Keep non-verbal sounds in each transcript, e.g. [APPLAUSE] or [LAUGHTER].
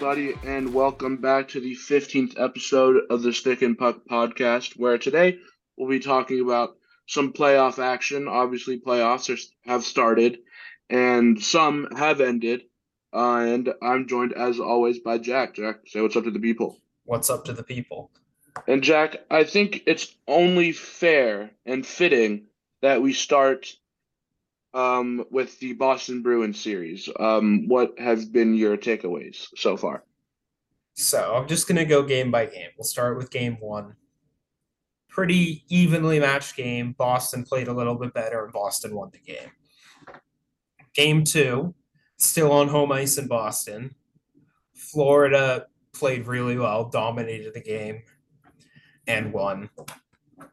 Everybody, and welcome back to the 15th episode of the Stick and Puck podcast, where today we'll be talking about some playoff action. Obviously, playoffs are, have started, and some have ended. Uh, and I'm joined, as always, by Jack. Jack, say what's up to the people. What's up to the people? And Jack, I think it's only fair and fitting that we start um, with the Boston Bruins series. Um, what have been your takeaways so far? So I'm just gonna go game by game. We'll start with game one. Pretty evenly matched game. Boston played a little bit better, and Boston won the game. Game two, still on home ice in Boston. Florida played really well, dominated the game, and won.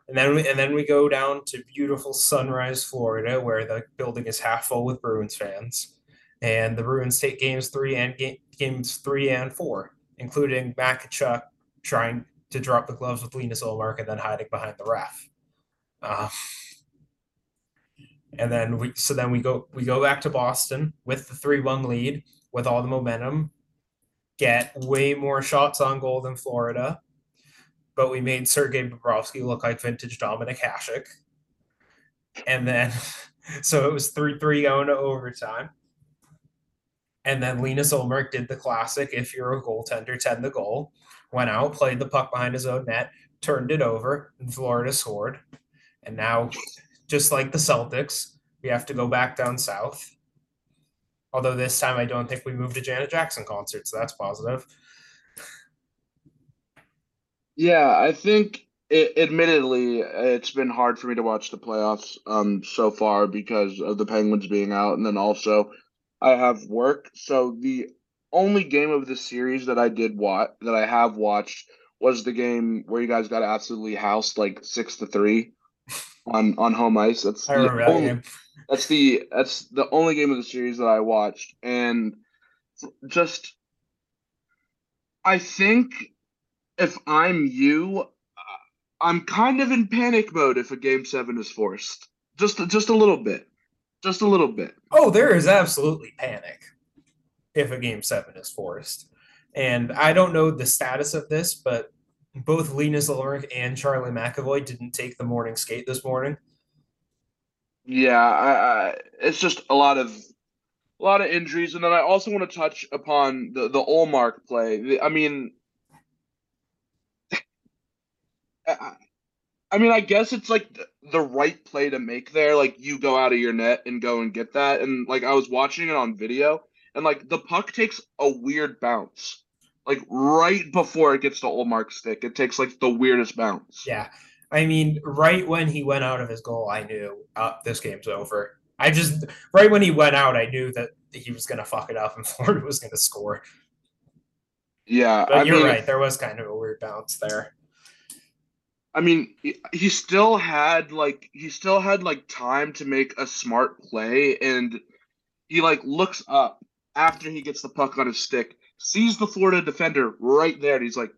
And then we, and then we go down to beautiful Sunrise, Florida, where the building is half full with Bruins fans, and the Bruins take games three and game, games three and four, including Makachuk trying to drop the gloves with Linus Ullmark and then hiding behind the ref. Uh, and then we so then we go we go back to Boston with the three one lead with all the momentum, get way more shots on goal than Florida but we made Sergei Bobrovsky look like vintage Dominik Hasek. And then, [LAUGHS] so it was 3 3 going to overtime. And then Linus Ullmark did the classic if you're a goaltender, 10 the goal, went out, played the puck behind his own net, turned it over, and Florida scored. And now, just like the Celtics, we have to go back down south. Although this time I don't think we moved to Janet Jackson concert, so that's positive. Yeah, I think it, admittedly it's been hard for me to watch the playoffs um so far because of the Penguins being out and then also I have work. So the only game of the series that I did watch that I have watched was the game where you guys got absolutely housed like 6 to 3 [LAUGHS] on on home ice. That's I remember only, that game. that's the that's the only game of the series that I watched and just I think if I'm you, I'm kind of in panic mode if a game seven is forced. Just just a little bit, just a little bit. Oh, there is absolutely panic if a game seven is forced, and I don't know the status of this, but both Linus Ullmark and Charlie McAvoy didn't take the morning skate this morning. Yeah, I, I, it's just a lot of a lot of injuries, and then I also want to touch upon the the Ullmark play. I mean, I mean, I guess it's like the right play to make there. Like you go out of your net and go and get that. And like I was watching it on video, and like the puck takes a weird bounce, like right before it gets to Ullmark's stick. It takes like the weirdest bounce. Yeah, I mean, right when he went out of his goal, I knew uh, this game's over. I just right when he went out, I knew that he was gonna fuck it up and [LAUGHS] Florida was gonna score. Yeah, but I you're mean, right. There was kind of a weird bounce there. I mean, he- still had like he still had like time to make a smart play, and he like looks up after he gets the puck on his stick, sees the Florida defender right there, and he's like,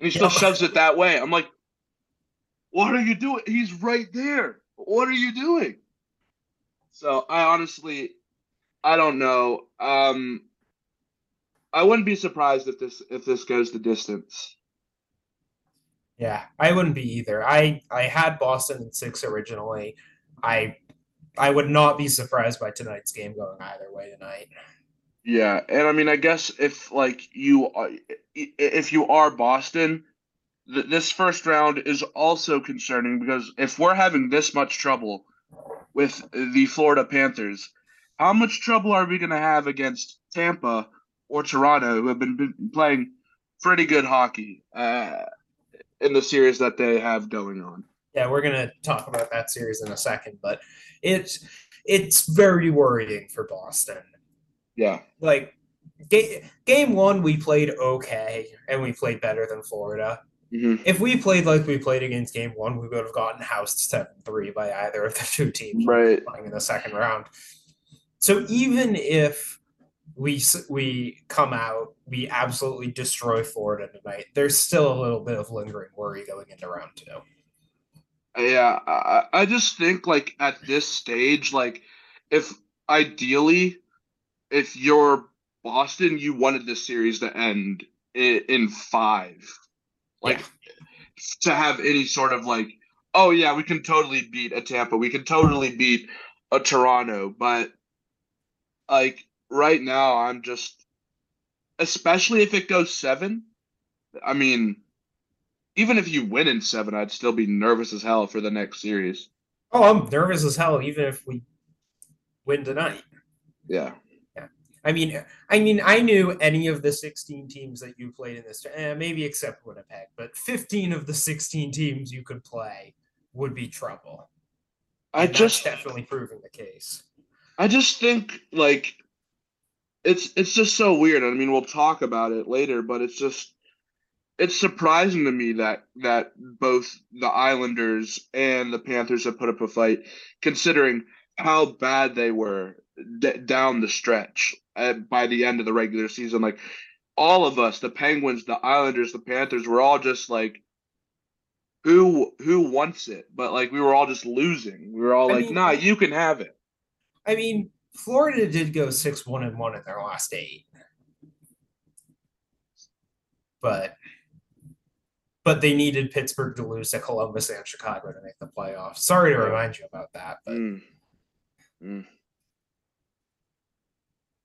and he still shoves it that way. I'm like, what are you doing? He's right there. What are you doing? So I honestly, I don't know. Um, I wouldn't be surprised if this if this goes the distance. Yeah, I wouldn't be either. I I had Boston in six originally. I I would not be surprised by tonight's game going either way tonight. Yeah, and I mean, I guess if like you are, if you are Boston, th- this first round is also concerning because if we're having this much trouble with the Florida Panthers, how much trouble are we going to have against Tampa or Toronto, who have been, been playing pretty good hockey uh, in the series that they have going on? Yeah, we're gonna talk about that series in a second, but it's it's very worrying for Boston. Yeah, Like ga- game one, we played okay, and we played better than Florida. hmm If we played like we played against game one, we would have gotten housed seven three by either of the two teams right. playing in the second round. So even if we we come out, we absolutely destroy Florida tonight. There's still a little bit of lingering worry going into round two. Yeah, I, I just think like at this stage, like if ideally, if you're Boston, you wanted this series to end in, in five. Like Yeah. to have any sort of like, oh yeah, we can totally beat a Tampa, we can totally beat a Toronto, but like right now, I'm just, especially if it goes seven. I mean, even if you win in seven, I'd still be nervous as hell for the next series. Oh, I'm nervous as hell, even if we win tonight. Yeah. Yeah. I mean, I mean, I knew any of the 16 teams that you played in this, eh, maybe except Winnipeg, but 15 of the 16 teams you could play would be trouble. I And that's just definitely proving the case. I just think like it's it's just so weird. I mean, we'll talk about it later, but it's just it's surprising to me that that both the Islanders and the Panthers have put up a fight, considering how bad they were d- down the stretch uh, by the end of the regular season. Like all of us, the Penguins, the Islanders, the Panthers, were all just like. Who who wants it? But like we were all just losing. We were all I like, mean, "Nah, you can have it." I mean, Florida did go 6 1 and 1 in their last eight. But but they needed Pittsburgh to lose to Columbus and Chicago to make the playoffs. Sorry to remind you about that, but Mm. Mm.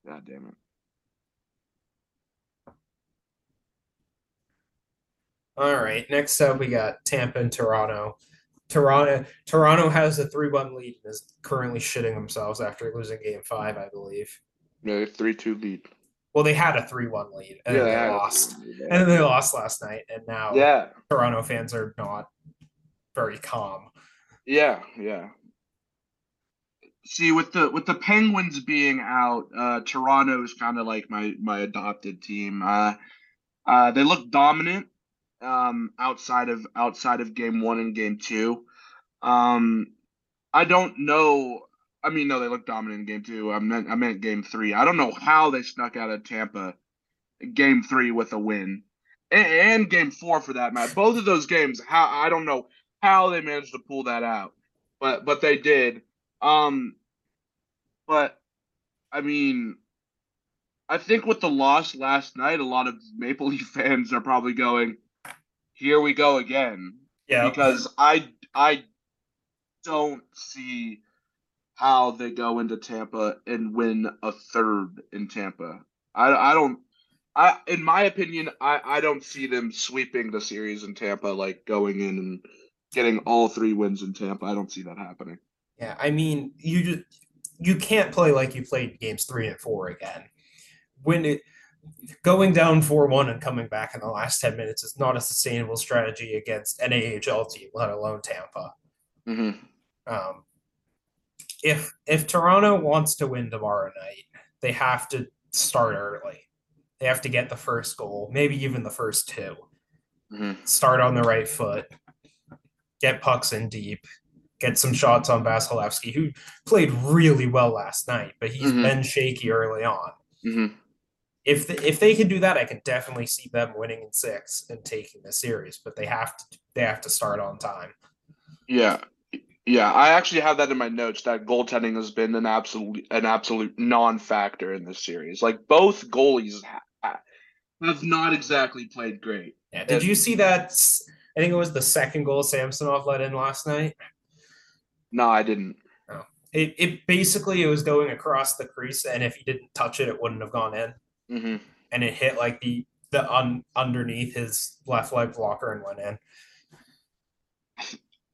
God damn it. All right. Next up, we got Tampa and Toronto. Toronto Toronto has a three-one lead and is currently shitting themselves after losing Game Five, I believe. Yeah, three two lead. Well, they had a three-one lead and yeah, they lost, 3-1 and then they lost last night, and now yeah, Toronto fans are not very calm. yeah, yeah. See, with the with the Penguins being out, uh, Toronto is kind of like my my adopted team. Uh, uh, they look dominant um, outside of outside of game one and game two. Um, I don't know. I mean, no, they look dominant in game two. I meant I meant game three. I don't know how they snuck out of Tampa game three with a win, and, and game four for that matter. Both of those games, how I don't know how they managed to pull that out, but but they did. Um, but I mean, I think with the loss last night, a lot of Maple Leaf [LAUGHS] fans are probably going, "Here we go again." Yeah, because I I don't see how they go into Tampa and win a third in Tampa. I I don't I in my opinion I I don't see them sweeping the series in Tampa like going in and getting all three wins in Tampa. I don't see that happening. yeah. I mean, you just you can't play like you played games three and four again. When it going down four one and coming back in the last ten minutes is not a sustainable strategy against an AHL team, let alone Tampa. hmm Um, if if Toronto wants to win tomorrow night, they have to start early. They have to get the first goal, maybe even the first two. hmm Start on the right foot, get pucks in deep, get some shots on Vasilevskiy, who played really well last night, but he's Mhm. been shaky early on. If the, if they can do that, I can definitely see them winning in six and taking the series. But they have to they have to start on time. Yeah. Yeah, I actually have that in my notes that goaltending has been an absolute an absolute non-factor in this series. Like both goalies ha- have not exactly played great. Yeah. Did you see that? I think it was the second goal Samsonov let in last night. No, I didn't. Oh. It, it basically it was going across the crease, and if he didn't touch it, it wouldn't have gone in. Hmm And it hit like the the un, underneath his left leg blocker and went in.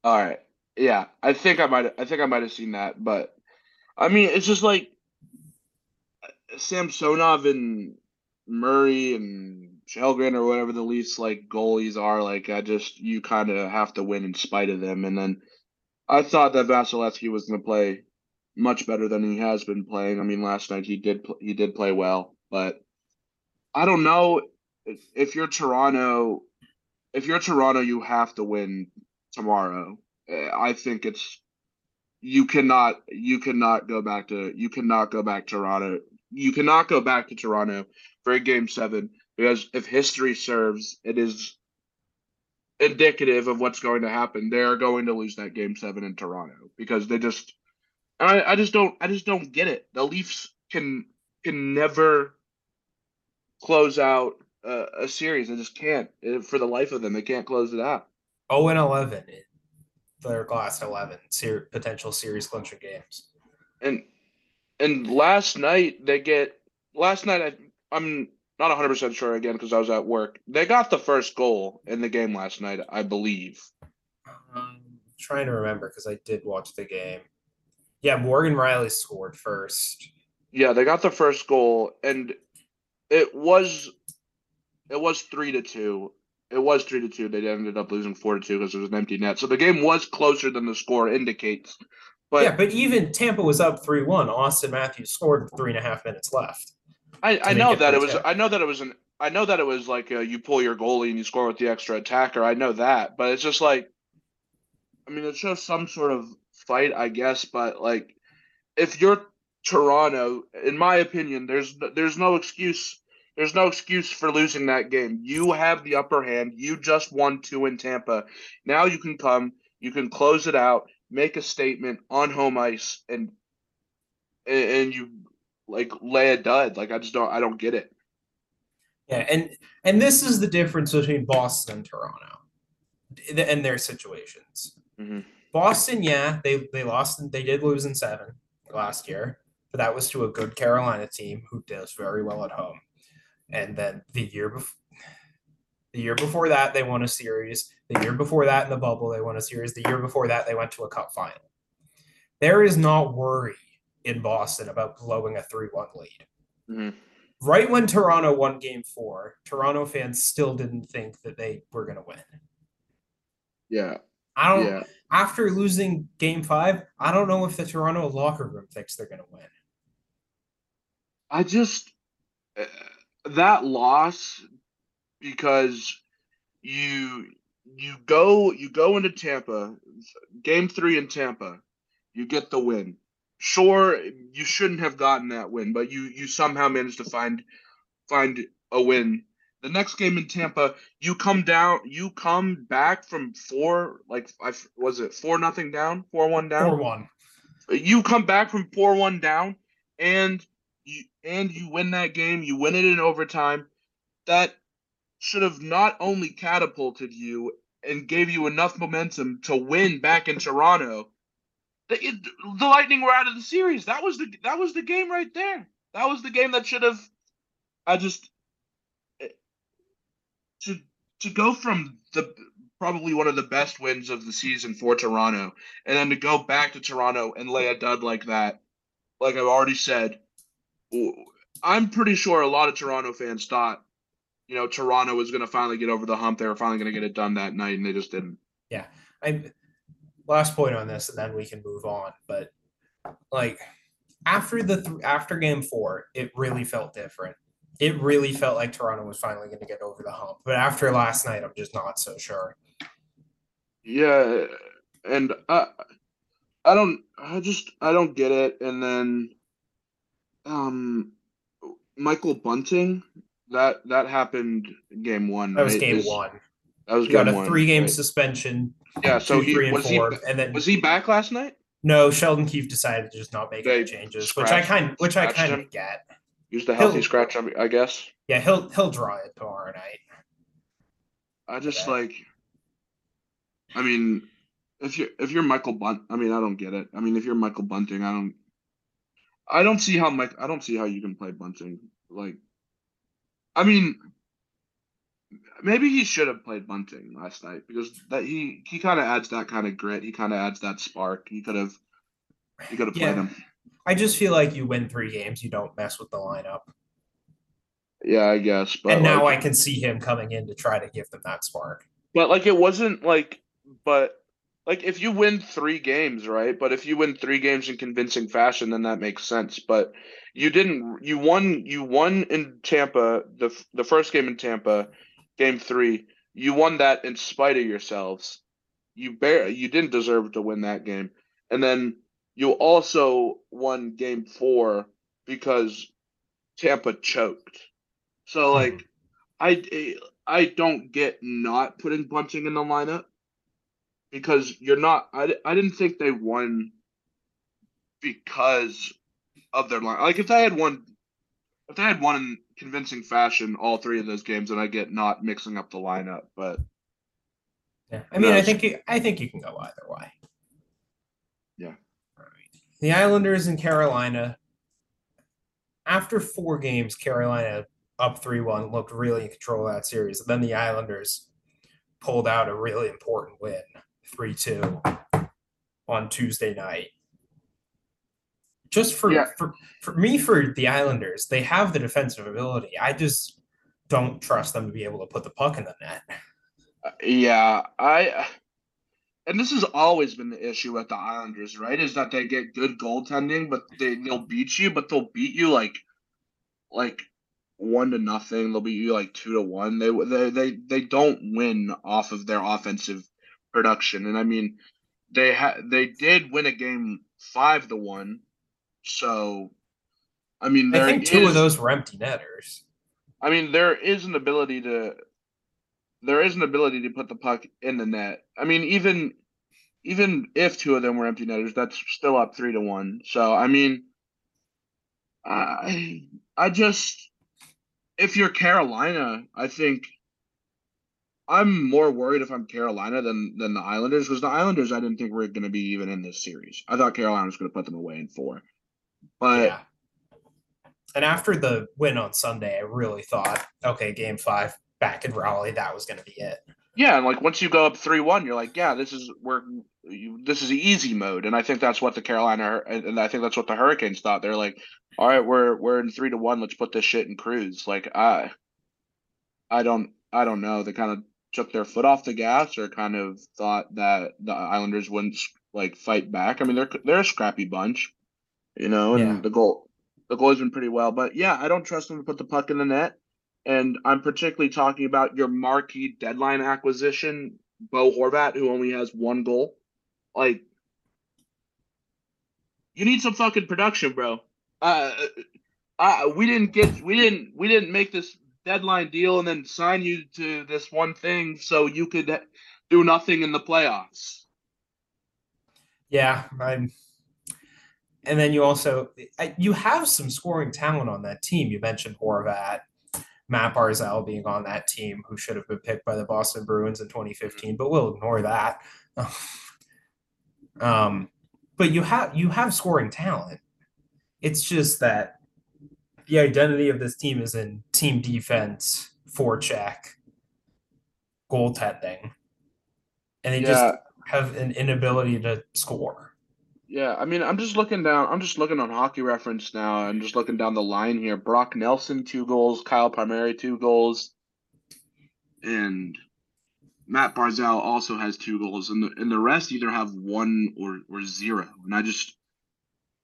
All right. Yeah, I think I might. I think I might have seen that, but I mean, it's just like Samsonov and Murray and Källgren or whatever the Leafs like goalies are. Like, I just you kind of have to win in spite of them. And then I thought that Vasilevskiy was going to play much better than he has been playing. I mean, last night he did he did play well, but I don't know if, if you're Toronto. If you're Toronto, you have to win tomorrow. Uh, I think it's you cannot you cannot go back to you cannot go back to Toronto. You cannot go back to Toronto for a game seven because if history serves, it is indicative of what's going to happen. They are going to lose that game seven in Toronto because they just I, I just don't I just don't get it. The Leafs can can never close out a, a series. They just can't. For the life of them, they can't close it out. Oh, and eleven their last eleven ser- potential series clincher games. And and last night they get last night I I'm not 100 percent sure again because I was at work. They got the first goal in the game last night, I believe. Um, trying to remember because I did watch the game. Yeah, Morgan Rielly scored first. Yeah, they got the first goal, and it was it was three to two. It was three to two. They ended up losing four to two because it was an empty net. So the game was closer than the score indicates. But yeah, but even Tampa was up three one. Auston Matthews scored three and a half minutes left. I, I know that it was. I know that it was an. I know that it was like a, you pull your goalie and you score with the extra attacker. I know that, but it's just like, I mean, it shows some sort of fight, I guess. But like, if you're Toronto, in my opinion, there's there's no excuse. There's no excuse for losing that game. You have the upper hand. You just won two in Tampa. Now you can come. You can close it out. Make a statement on home ice, and and you like lay a dud. Like I just don't. I don't get it. Yeah, and and this is the difference between Boston and Toronto, and their situations. Mm-hmm. Boston, yeah, they they lost. They did lose in seven last year, but that was to a good Carolina team who does very well at home. And then the year before, the year before that, they won a series. The year before that, in the bubble, they won a series. The year before that, they went to a cup final. There is not worry in Boston about blowing a 3 1 lead. Mm-hmm. Right when Toronto won game four, Toronto fans still didn't think that they were going to win. Yeah. I don't, Yeah. after losing game five, I don't know if the Toronto locker room thinks they're going to win. I just uh, that loss because you you go you go into Tampa, game three in Tampa, you get the win. Sure, you shouldn't have gotten that win, but you you somehow managed to find find a win. The next game in Tampa, you come down, you come back from four, like I was it four nothing down, four one down, 4 1. you come back from four one down, and you and you win that game. You win it in overtime. That should have not only catapulted you and gave you enough momentum to win back in Toronto. The, it, the Lightning were out of the series. That was the that was the game right there. That was the game that should have. I just eh, to to go from the probably one of the best wins of the season for Toronto, and then to go back to Toronto and lay a dud like that, like I've already said, I'm pretty sure a lot of Toronto fans thought, you know, Toronto was going to finally get over the hump. They were finally going to get it done that night, and they just didn't. Yeah. I last point on this, and then we can move on. But like after the th- after game four, it really felt different. It really felt like Toronto was finally going to get over the hump. But after last night, I'm just not so sure. Yeah, and I, I don't, I just, I don't get it. And then, um, Michael Bunting, that that happened game one. That was game Is- one. That was game. Got a one, three game right? suspension. Yeah, so two, he three, and was he four, and then was he back last night? no, Sheldon Keefe decided to just not make any changes, which I kind which I kind of get. Used a healthy He'll- scratch, I guess. Yeah, he'll he'll draw it tomorrow night. I just Okay. like. I mean, if you're if you're Michael Bunt, I mean, I don't get it. I mean, if you're Michael Bunting, I don't. I don't see how Mike. I don't see how you can play Bunting. Like, I mean, maybe he should have played Bunting last night because that he he kind of adds that kind of grit. He kind of adds that spark. He could have. He could have Yeah. played him. I just feel like you win three games, you don't mess with the lineup. Yeah, I guess. But and now like, I can see him coming in to try to give them that spark. But like it wasn't like but like if you win 3 games, right? But if you win 3 games in convincing fashion then that makes sense. But you didn't you won you won in Tampa the the first game in Tampa, game 3. You won that in spite of yourselves. You bear you didn't deserve to win that game. And then you also won game 4 because Tampa choked. So hmm. like I I don't get not putting Bunting in the lineup because you're not. I, I didn't think they won because of their line. Like if I had won, if they had won in convincing fashion all three of those games, then I get not mixing up the lineup. But yeah, I mean, I think you, I think you can go either way. Yeah. Right. The Islanders in Carolina. After four games, Carolina up three one looked really in control of that series, and then the Islanders pulled out a really important win, three two, on Tuesday night. Just for, Yeah. for for me, for the Islanders, they have the defensive ability. I just don't trust them to be able to put the puck in the net. uh, yeah, I and this has always been the issue with the Islanders, right? Is that they get good goaltending, but they they'll beat you, but they'll beat you like like one to nothing. They'll beat you like two to one. They they they they don't win off of their offensive production, and I mean they had they did win a game five to one. So, I mean, I there think two is- of those were empty netters. I mean, there is an ability to there is an ability to put the puck in the net. I mean, even even if two of them were empty netters, that's still up three to one. So I mean, I I just if you're Carolina, I think I'm more worried if I'm Carolina than than the Islanders because the Islanders I didn't think we were going to be even in this series. I thought Carolina was going to put them away in four, but yeah. And after the win on Sunday, I really thought, okay, game five back in Raleigh, that was going to be it. Yeah, and like once you go up three one, you're like, yeah, this is we're you, this is easy mode, and I think that's what the Carolina and, and I think that's what the Hurricanes thought. They're like, all right, we're we're in three to one, let's put this shit in cruise. Like I, I don't I don't know. They kind of took their foot off the gas, or kind of thought that the Islanders wouldn't like fight back. I mean, they're they're a scrappy bunch, you know, and Yeah. the goal the goal's been pretty well, but yeah, I don't trust them to put the puck in the net. And I'm particularly talking about your marquee deadline acquisition, Bo Horvat, who only has one goal. Like, you need some fucking production, bro. Uh, uh, we didn't get, we didn't, we didn't make this deadline deal and then sign you to this one thing so you could do nothing in the playoffs. Yeah, I'm. And then you also you have some scoring talent on that team. You mentioned Horvat, Matt Barzal being on that team, who should have been picked by the Boston Bruins in 2015, but we'll ignore that. [LAUGHS] um, but you have you have scoring talent. It's just that the identity of this team is in team defense, forecheck, goaltending, and they Yeah. just have an inability to score. Yeah, I mean, I'm just looking down. I'm just looking on Hockey Reference now. I'm just looking down the line here. Brock Nelson two goals, Kyle Palmieri two goals, and Matt Barzal also has two goals, and the and the rest either have one or or zero. And I just,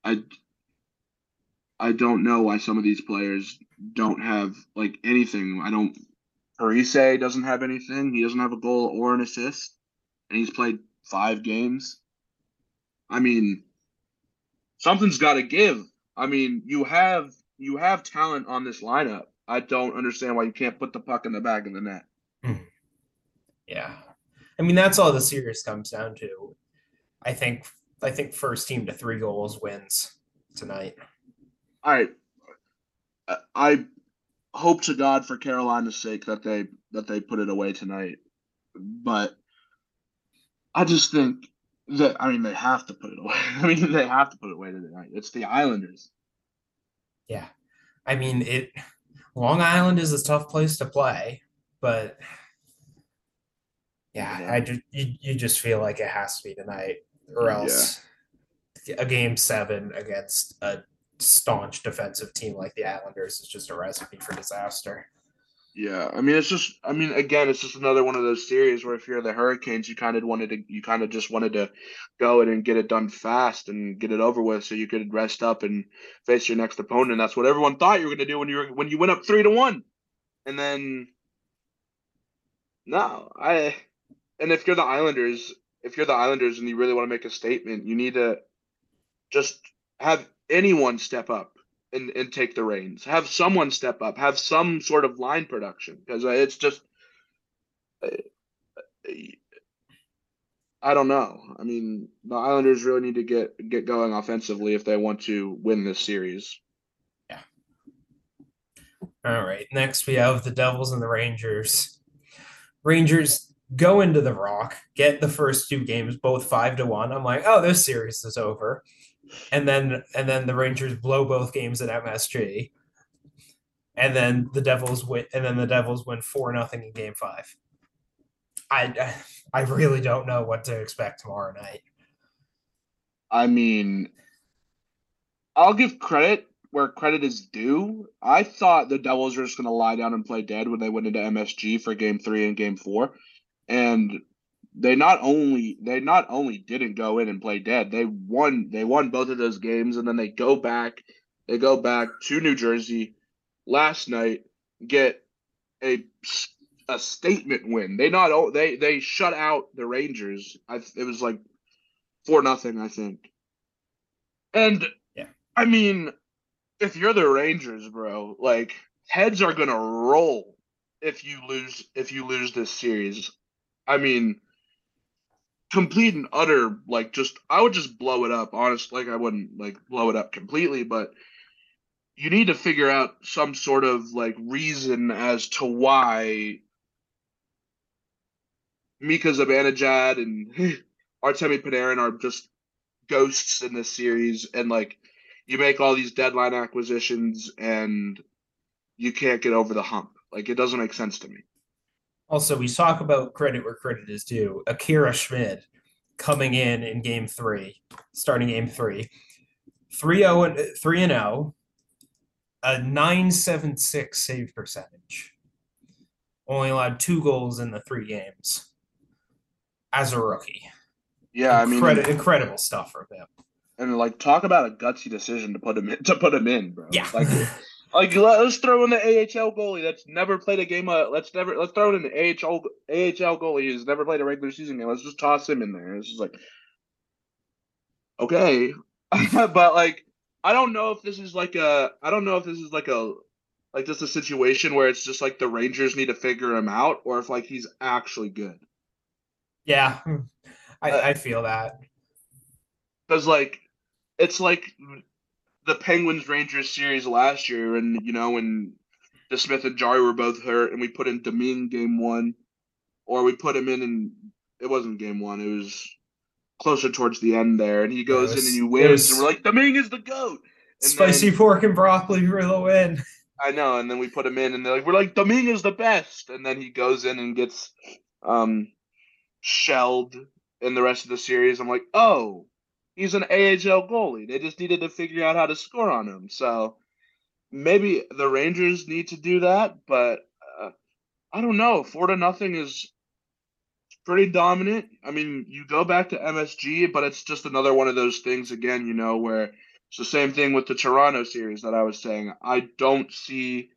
I, I don't know why some of these players don't have like anything. I don't. Parise doesn't have anything. He doesn't have a goal or an assist, and he's played five games. I mean, something's got to give. I mean, you have you have talent on this lineup. I don't understand why you can't put the puck in the back of the net. Hmm. Yeah. I mean that's all the series comes down to. I think I think first team to three goals wins tonight. I- I hope to God for Carolina's sake that they that they put it away tonight, but I just think that I mean they have to put it away. [LAUGHS] I mean they have to put it away tonight. It's the Islanders. Yeah. I mean it Long Island is a tough place to play, but yeah, Yeah. I just you, you just feel like it has to be tonight or Yeah. else a game seven against a staunch defensive team like the Islanders is just a recipe for disaster. Yeah, I mean it's just I mean again it's just another one of those series where if you're the Hurricanes you kind of wanted to you kind of just wanted to go in and get it done fast and get it over with so you could rest up and face your next opponent. That's what everyone thought you were going to do when you were when you went up 3 to 1. And then no, I and if you're the Islanders, if you're the Islanders and you really want to make a statement, you need to just have anyone step up and, and take the reins. Have someone step up. Have some sort of line production because it's just. uh, I don't know. I mean, the Islanders really need to get get going offensively if they want to win this series. Yeah. All right. Next, we have the Devils and the Rangers. Rangers go into the Rock, get the first two games both five to one. I'm like, oh, this series is over, and then and then the Rangers blow both games at MSG, and then the Devils win, and then the Devils win four nothing in Game Five. I I really don't know what to expect tomorrow night. I mean, I'll give credit where credit is due. I thought the Devils were just going to lie down and play dead when they went into MSG for Game Three and Game Four, and they not only they not only didn't go in and play dead, they won they won both of those games, and then they go back they go back to New Jersey last night, get a a statement win. They not they they shut out the Rangers. I it was like four nothing, I think. And yeah, I mean, if you're the Rangers, bro, like heads are gonna roll if you lose if you lose this series. I mean, complete and utter like just I would just blow it up. Honestly, like I wouldn't like blow it up completely, but you need to figure out some sort of like reason as to why Mika Zibanejad and [LAUGHS] Artemi Panarin are just ghosts in this series, and like you make all these deadline acquisitions and you can't get over the hump. Like it doesn't make sense to me. Also, we talk about credit where credit is due. Akira Schmid coming in in game three, starting game three, 3 0 and 3 and 0, a 976 save percentage. Only allowed two goals in the three games as a rookie. Yeah, Incredi- I mean, incredible stuff from him. and like talk about a gutsy decision to put him in, to put him in, bro. Yeah. like [LAUGHS] like let, us throw in the AHL goalie that's never played a game. Of, let's never let's throw in an AHL AHL goalie who's never played a regular season game. Let's just toss him in there. It's just like okay, [LAUGHS] but like I don't know if this is like a I don't know if this is like a like just a situation where it's just like the Rangers need to figure him out, or if like he's actually good. yeah, I, Uh, I feel that. because like it's like the Penguins Rangers series last year, and you know when DeSmith and Jarry were both hurt, and we put in Domingue game one, or we put him in and it wasn't game one, it was closer towards the end there, and he goes was- in and he wins, was- and we're like Domingue is the goat. And Spicy then- pork and broccoli for the win. [LAUGHS] I know, and then we put him in, and they're like, we're like Domingue is the best, and then he goes in and gets um shelled in the rest of the series. I'm like, oh, he's an AHL goalie. They just needed to figure out how to score on him. So maybe the Rangers need to do that, but uh, I don't know. Four to nothing is pretty dominant. I mean, you go back to MSG, but it's just another one of those things again, you know, where it's the same thing with the Toronto series that I was saying. I don't see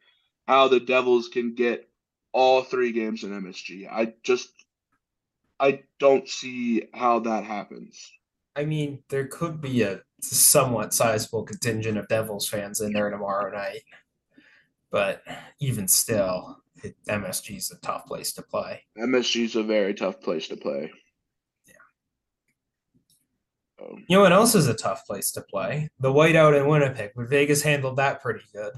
how the Devils can get all three games in MSG. I just I don't see how that happens. I mean, there could be a somewhat sizable contingent of Devils fans in there tomorrow night, but even still, it, MSG is a tough place to play. MSG is a very tough place to play. Yeah. Um, You know what else is a tough place to play? The whiteout in Winnipeg, but Vegas handled that pretty good.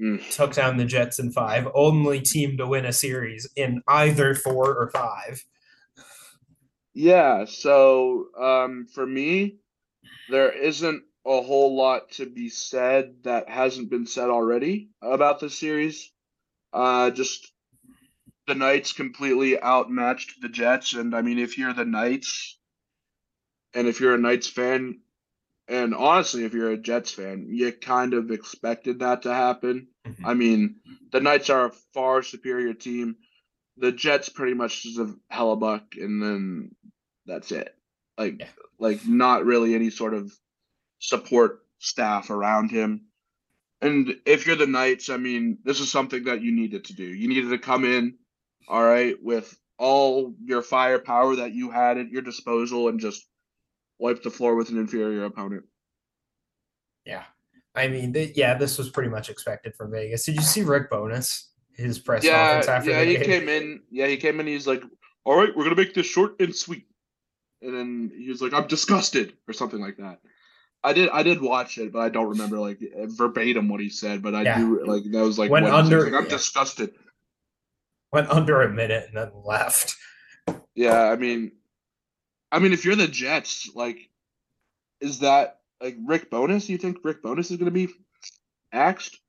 mm. Took down the Jets in five, only team to win a series in either four or five. Yeah, so um, for me, there isn't a whole lot to be said that hasn't been said already about this series. Uh, just the Knights completely outmatched the Jets, and I mean, if you're the Knights, and if you're a Knights fan, and honestly, if you're a Jets fan, you kind of expected that to happen. Mhm. I mean, the Knights are a far superior team. The Jets pretty much just a Hellebuyck, and then that's it. Like, Yeah. like not really any sort of support staff around him. And if you're the Knights, I mean, this is something that you needed to do. You needed to come in, all right, with all your firepower that you had at your disposal and just wipe the floor with an inferior opponent. Yeah. I mean, th- yeah, this was pretty much expected from Vegas. Did you see Rick Bowness? His press Yeah, conference after yeah, he game? came in. Yeah, he came in. He's like, "All right, we're gonna make this short and sweet," and then he was like, "I'm disgusted" or something like that. I did I did watch it, but I don't remember like verbatim what he said. But I Yeah. do like that was like Went under- like, I'm yeah. disgusted. Went under a minute and then left. Yeah, I mean, I mean, if you're the Jets, like, is that like Rick Bowness? You think Rick Bowness is going to be axed?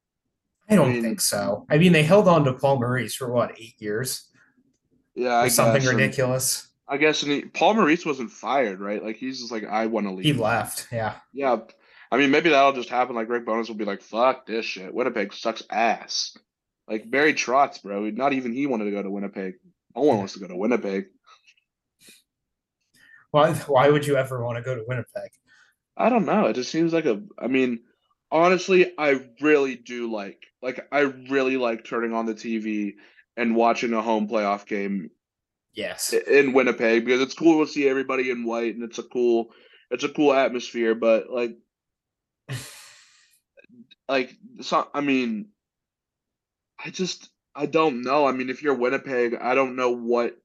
I don't mean- think so. I mean, they held on to Paul Maurice for what eight years Yeah, I something guess. ridiculous. I guess, and he, Paul Maurice wasn't fired, right? Like he's just like, I want to leave. He left. Yeah. Yeah, I mean, maybe that'll just happen. Like Rick Bowness will be like, "Fuck this shit. Winnipeg sucks ass." Like Barry Trotz, bro. Not even he wanted to go to Winnipeg. No one wants to go to Winnipeg. Why? Why would you ever want to go to Winnipeg? I don't know. It just seems like a. I mean, honestly, I really do like. Like, I really like turning on the TV and watching a home playoff game Yes. in Winnipeg because it's cool to see everybody in white and it's a cool, it's a cool atmosphere. But like, [LAUGHS] like so, I mean, I just I don't know. I mean, if you're Winnipeg, I don't know what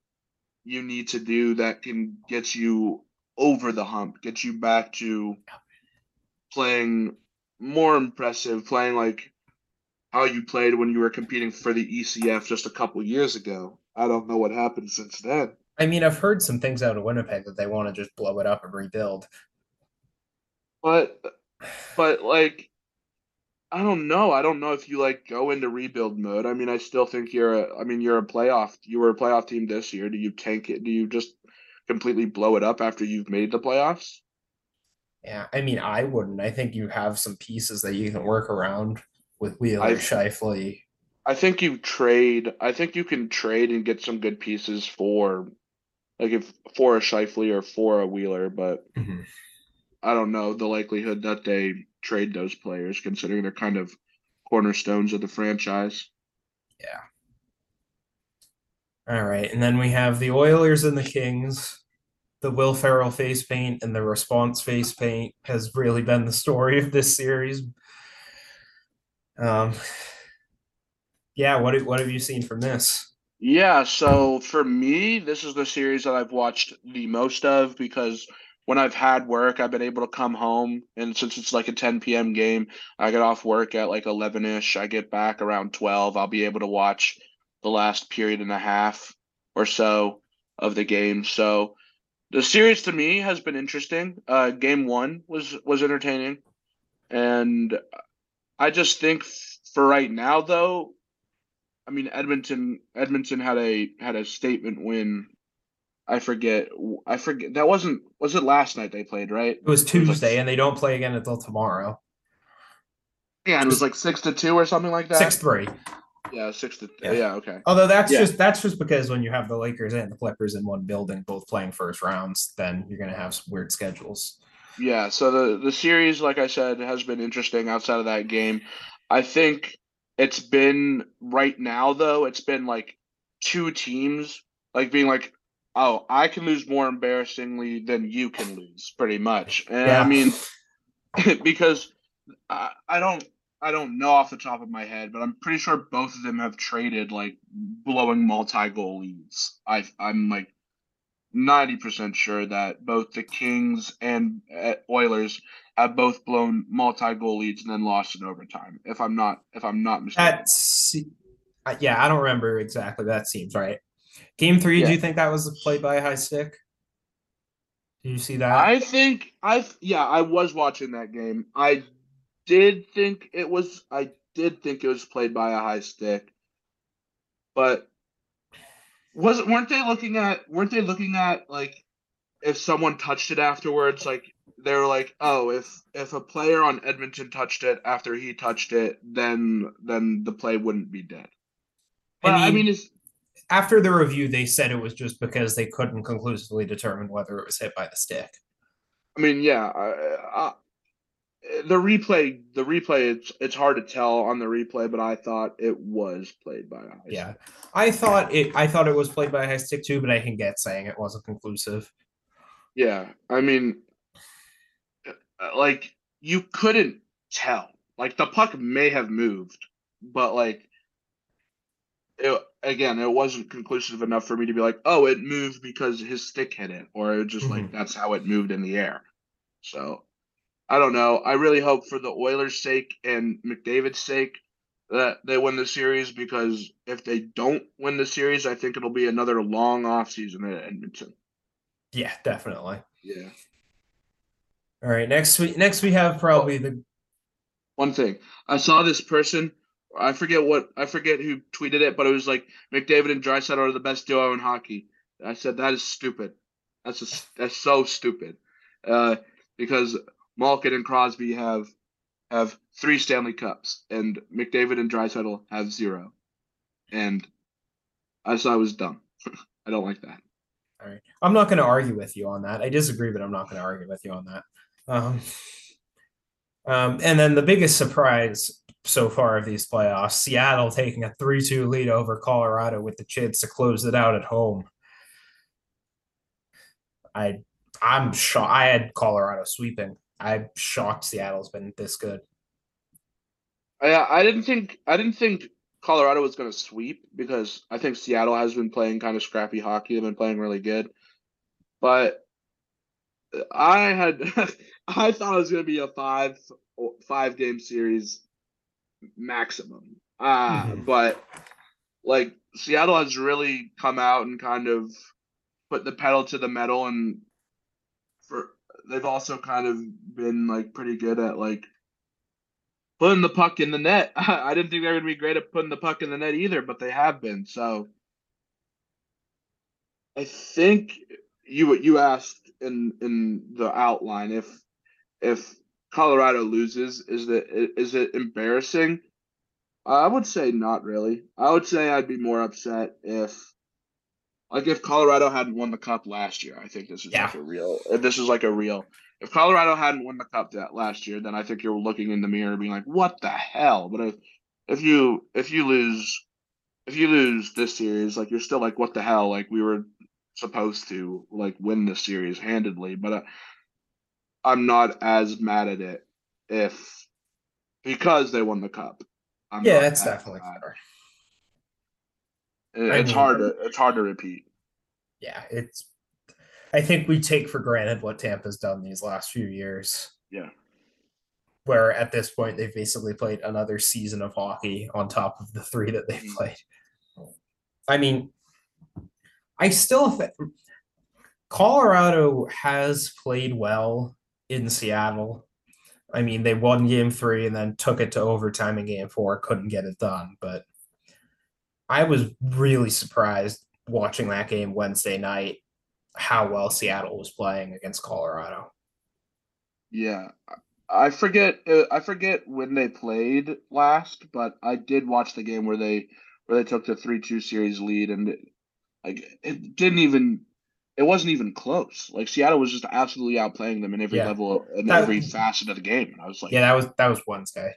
you need to do that can get you over the hump, get you back to playing more impressive, playing like how you played when you were competing for the ECF just a couple years ago. I don't know what happened since then. I mean, I've heard some things out of Winnipeg that they want to just blow it up and rebuild. But but like I don't know. I don't know if you like go into rebuild mode. I mean, I still think you're a I mean, you're a playoff you were a playoff team this year. Do you tank it? Do you just completely blow it up after you've made the playoffs? Yeah, I mean, I wouldn't. I think you have some pieces that you can work around with Wheeler, I- Scheifele. I think you trade I think you can trade and get some good pieces for like if for a Scheifele or for a Wheeler, but mm-hmm. I don't know the likelihood that they trade those players considering they're kind of cornerstones of the franchise. Yeah. All right, and then we have the Oilers and the Kings. The Will Ferrell face paint and the response face paint has really been the story of this series. Um, yeah, what what have you seen from this? Yeah, so for me, this is the series that I've watched the most of because when I've had work, I've been able to come home, and since it's like a 10 p.m. game, I get off work at like 11-ish. I get back around 12. I'll be able to watch the last period and a half or so of the game. So the series to me has been interesting. Uh, game one was was entertaining, and I just think for right now, though, I mean Edmonton Edmonton had a had a statement win. I forget. I forget. That wasn't. Was it last night they played? Right. It was It was like- Tuesday, and they don't play again until tomorrow. Yeah, and it was like six to two or something like that. Six three. Yeah, six to. Yeah. Yeah. okay. Although that's Yeah. just that's just because when you have the Lakers and the Clippers in one building, both playing first rounds, then you're gonna have some weird schedules. Yeah, so the the series, like I said, has been interesting outside of that game. I think it's been right now though, it's been like two teams like being like, "Oh, I can lose more embarrassingly than you can lose," pretty much. And Yeah. I mean, [LAUGHS] because I, I don't I don't know off the top of my head, but I'm pretty sure both of them have traded like blowing multi-goal leads. I I'm like 90% sure that both the Kings and uh, Oilers have both blown multi-goal leads and then lost in overtime. If I'm not if I'm not mistaken. That's uh, yeah, I don't remember exactly. That seems right. Game three, Yeah. do you think that was played by a high stick? Do you see that? I think I yeah, I was watching that game. I did think it was I did think it was played by a high stick. But was weren't they looking at weren't they looking at like if someone touched it afterwards like they were like, "Oh, if if a player on Edmonton touched it after he touched it, then then the play wouldn't be dead." But I mean, mean- it's After the review, they said it was just because they couldn't conclusively determine whether it was hit by the stick. I mean, yeah. I, I, the replay, the replay, it's it's hard to tell on the replay, but I thought it was played by high Yeah, stick. I thought it. I thought it was played by a high stick too, but I can get saying it wasn't conclusive. Yeah, I mean, uh, like you couldn't tell. Like the puck may have moved, but like it again, it wasn't conclusive enough for me to be like, oh, it moved because his stick hit it, or it was just like Mhm. that's how it moved in the air. So I don't know. I really hope for the Oilers' sake and McDavid's sake that they win the series because if they don't win the series, I think it'll be another long offseason at Edmonton. Yeah, definitely. Yeah. All right, next week next we have probably the One thing. I saw this person I forget what I forget who tweeted it, but it was like McDavid and Draisaitl are the best duo in hockey. I said that is stupid. That's just that's so stupid. Uh, because Malkin and Crosby have have three Stanley Cups, and McDavid and Draisaitl have zero. And I saw I was dumb. [LAUGHS] I don't like that. All right. I'm not going to argue with you on that. I disagree, but I'm not going to argue with you on that. Um, um, and then the biggest surprise so far of these playoffs, Seattle taking a 3-2 lead over Colorado with the chance to close it out at home. I I'm shocked. I had Colorado sweeping. I'm shocked Seattle's been this good. I I didn't think I didn't think Colorado was going to sweep because I think Seattle has been playing kind of scrappy hockey. They've been playing really good, but I had [LAUGHS] I thought it was going to be a five five game series maximum. Uh, mm-hmm. but like Seattle has really come out and kind of put the pedal to the metal and for they've also kind of been like pretty good at like putting the puck in the net. [LAUGHS] I didn't think they were going to be great at putting the puck in the net either, but they have been. So I think you you asked in in the outline if if Colorado loses, is that is it embarrassing? I would say not really. I would say I'd be more upset if like if Colorado hadn't won the cup last year. I think this is yeah. like a real if this is like a real if Colorado hadn't won the cup that last year, then I think you're looking in the mirror being like, what the hell? But if if you if you lose if you lose this series, like you're still like, what the hell? Like we were supposed to like win this series handedly, but uh, I'm not as mad at it if because they won the cup. I'm yeah, that's definitely fair. It, it's mean, hard to it's hard to repeat. Yeah, it's. I think we take for granted what Tampa's done these last few years. Yeah. Where at this point they've basically played another season of hockey on top of the three that they've mm-hmm. played. I mean, I still think Colorado has played well in Seattle. I mean, they won game three and then took it to overtime in game four, couldn't get it done. But I was really surprised watching that game Wednesday night how well Seattle was playing against Colorado. Yeah. I forget uh, I forget when they played last, but I did watch the game where they where they took the 3-2 series lead and it, like it didn't even it wasn't even close. Like Seattle was just absolutely outplaying them in every yeah. level in that, every facet of the game. And I was like, yeah, that was that was Wednesday.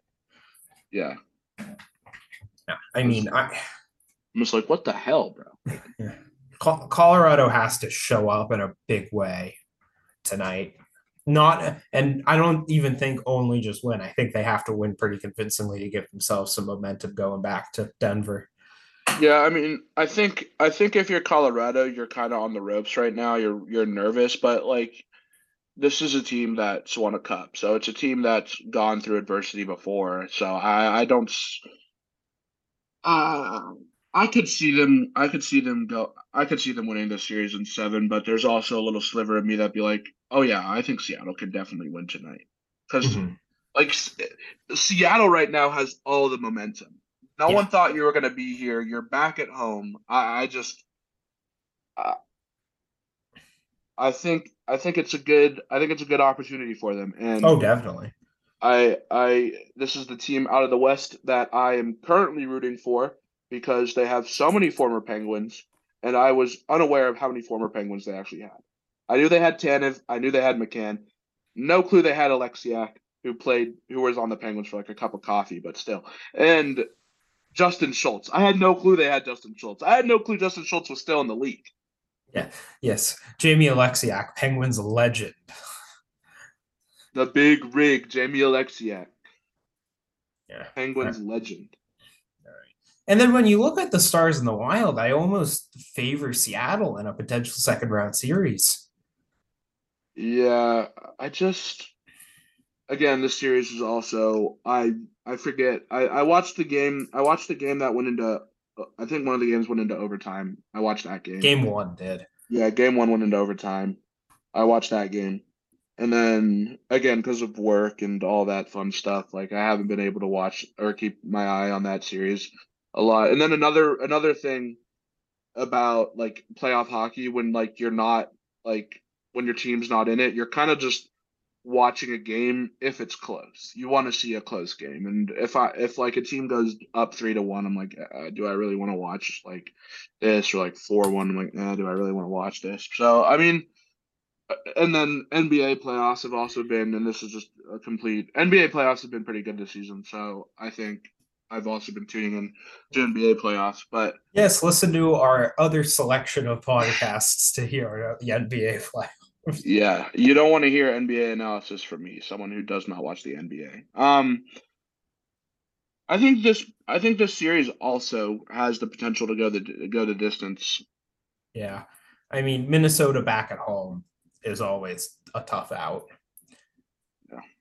Yeah. Yeah, I mean, I. I'm just like, what the hell, bro? [LAUGHS] Yeah. Colorado has to show up in a big way tonight. Not, and I don't even think only just win. I think they have to win pretty convincingly to give themselves some momentum going back to Denver. Yeah, I mean, I think I think if you're Colorado, you're kind of on the ropes right now. You're you're nervous, but like this is a team that's won a cup, so it's a team that's gone through adversity before. So I I don't. Uh, I could see them. I could see them go. I could see them winning this series in seven, but there's also a little sliver of me that'd be like, oh yeah, I think Seattle can definitely win tonight because mm-hmm. like Seattle right now has all the momentum. No yeah. one thought you were going to be here. You're back at home. I, I just, uh, I think, I think it's a good, I think it's a good opportunity for them. And oh, definitely. I, I, this is the team out of the West that I am currently rooting for because they have so many former Penguins, and I was unaware of how many former Penguins they actually had. I knew they had Tanev. I knew they had McCann. No clue they had Oleksiak, who played, who was on the Penguins for like a cup of coffee, but still. And Justin Schultz. I had no clue they had Justin Schultz. I had no clue Justin Schultz was still in the league. Yeah. Yes. Jamie Oleksiak, Penguins legend. The big rig, Jamie Oleksiak. Yeah. Penguins right. legend. And then when you look at the stars in the wild, I almost favor Seattle in a potential second round series. Yeah, I just again, this series is also I I forget. I I watched the game. I watched the game that went into. I think one of the games went into overtime. I watched that game. Game one did. Yeah, game one went into overtime. I watched that game, and then again because of work and all that fun stuff, like I haven't been able to watch or keep my eye on that series a lot. And then another another thing about like playoff hockey when like you're not like when your team's not in it, you're kind of just watching a game if it's close. You want to see a close game, and if I if like a team goes up three to one, I'm like, uh, do I really want to watch like this or like four one? I'm like, eh, do I really want to watch this? So I mean, uh, and then NBA playoffs have also been, and this is just a complete NBA playoffs have been pretty good this season. So I think I've also been tuning in to NBA playoffs. But yes, listen to our other selection of podcasts to hear the NBA playoffs yeah, you don't want to hear NBA analysis from me, someone who does not watch the NBA. Um, I think this. I think this series also has the potential to go the go the distance. Yeah, I mean Minnesota back at home is always a tough out.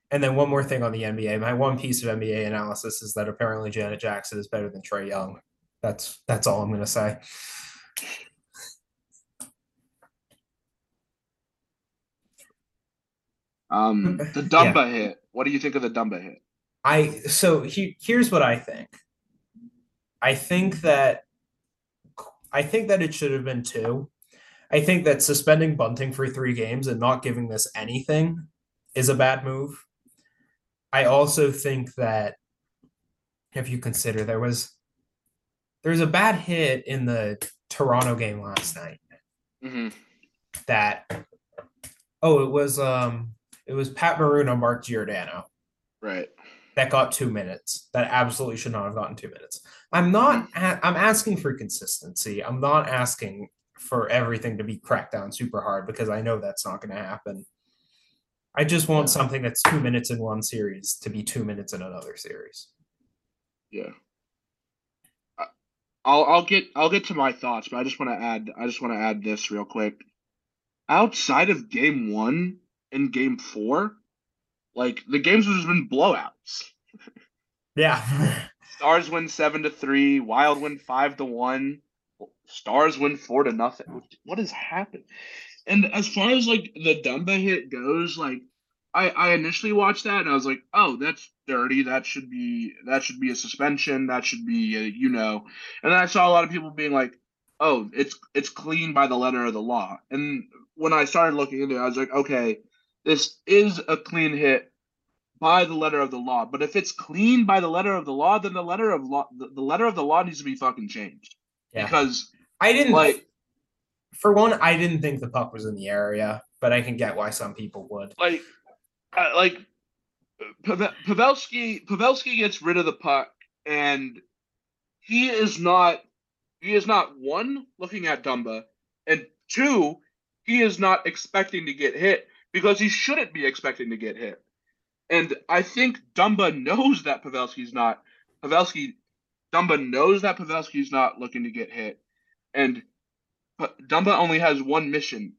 And then one more thing on the NBA. My one piece of NBA analysis is that apparently Janet Jackson is better than Trae Young. That's that's all I'm going to say. Um, [LAUGHS] the Dumba yeah. hit. What do you think of the Dumba hit? I so he, here's what I think. I think that I think that it should have been two. I think that suspending Bunting for three games and not giving this anything is a bad move. I also think that if you consider there was there was a bad hit in the Toronto game last night. Mm-hmm. That oh, it was um it was Pat Maroon on Mark Giordano. Right. That got two minutes. That absolutely should not have gotten two minutes. I'm not. Mm-hmm. I'm asking for consistency. I'm not asking for everything to be cracked down super hard because I know that's not going to happen. I just want something that's two minutes in one series to be two minutes in another series. Yeah. I'll I'll get I'll get to my thoughts, but I just want to add I just want to add this real quick. Outside of game one, and game four, like the games have just been blowouts. Yeah. [LAUGHS] Stars win seven to three, Wild win five to one, Stars win four to nothing. What has happened? And as far as like the Dumba hit goes, like I, I initially watched that and I was like, oh, that's dirty. That should be that should be a suspension. That should be a, you know. And then I saw a lot of people being like, oh, it's it's clean by the letter of the law. And when I started looking into it, I was like, okay, this is a clean hit by the letter of the law. But if it's clean by the letter of the law, then the letter of law the, the letter of the law needs to be fucking changed. Yeah. Because I didn't like for one, I didn't think the puck was in the area, but I can get why some people would. Like uh, like Pavelski Pavelski gets rid of the puck and he is not he is not one looking at Dumba and two he is not expecting to get hit because he shouldn't be expecting to get hit. And I think Dumba knows that Pavelski's not Pavelski Dumba knows that Pavelski's not looking to get hit. And Dumba only has one mission.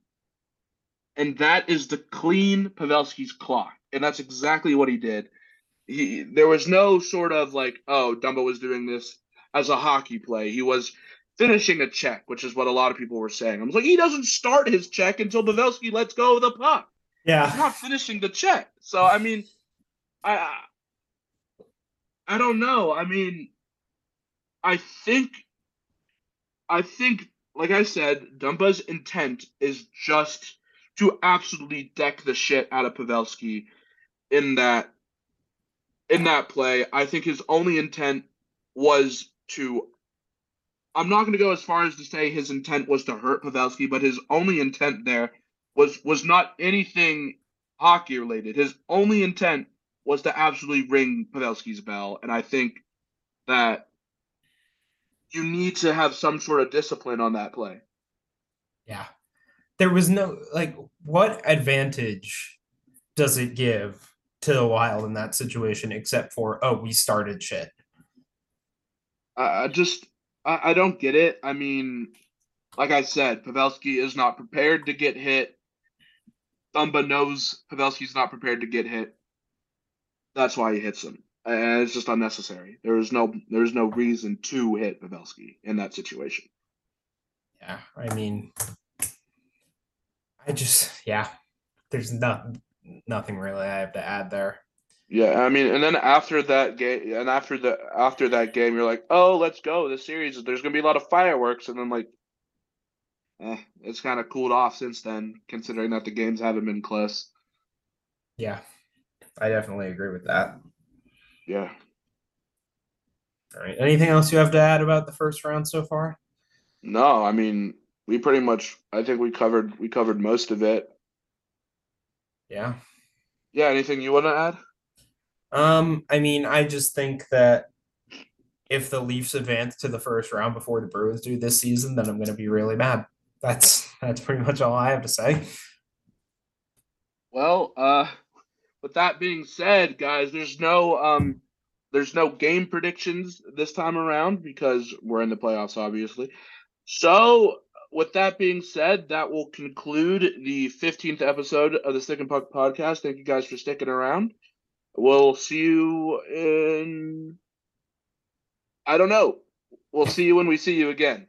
And that is to clean Pavelski's clock. And that's exactly what he did. He there was no sort of like, oh, Dumba was doing this as a hockey play. He was finishing a check, which is what a lot of people were saying. I was like, he doesn't start his check until Pavelski lets go of the puck. Yeah. He's not finishing the check. So I mean, I I don't know. I mean, I think I think like I said, Dumba's intent is just to absolutely deck the shit out of Pavelski in that in that play. I think his only intent was to I'm not going to go as far as to say his intent was to hurt Pavelski, but his only intent there was was not anything hockey related. His only intent was to absolutely ring Pavelski's bell, and I think that you need to have some sort of discipline on that play. Yeah. There was no like what advantage does it give to the wild in that situation except for oh we started shit. I just I, I don't get it. I mean, like I said, Pavelski is not prepared to get hit. Dumba knows Pavelski's not prepared to get hit. That's why he hits him. And it's just unnecessary. There is no there is no reason to hit Pavelski in that situation. Yeah, I mean, I just yeah, there's not nothing really I have to add there. Yeah, I mean, and then after that game, and after the after that game, you're like, oh, let's go. The series, there's gonna be a lot of fireworks, and then like, eh, it's kind of cooled off since then, considering that the games haven't been close. Yeah, I definitely agree with that. Yeah. All right. Anything else you have to add about the first round so far? No, I mean, we pretty much. I think we covered we covered most of it. Yeah. Yeah. Anything you want to add? Um, I mean, I just think that if the Leafs advance to the first round before the Bruins do this season, then I'm going to be really mad. That's that's pretty much all I have to say. Well, uh, with that being said, guys, there's no um, there's no game predictions this time around because we're in the playoffs, obviously. So, with that being said, that will conclude the 15th episode of the Stick and Puck podcast. Thank you guys for sticking around. We'll see you in. I don't know. We'll see you when we see you again.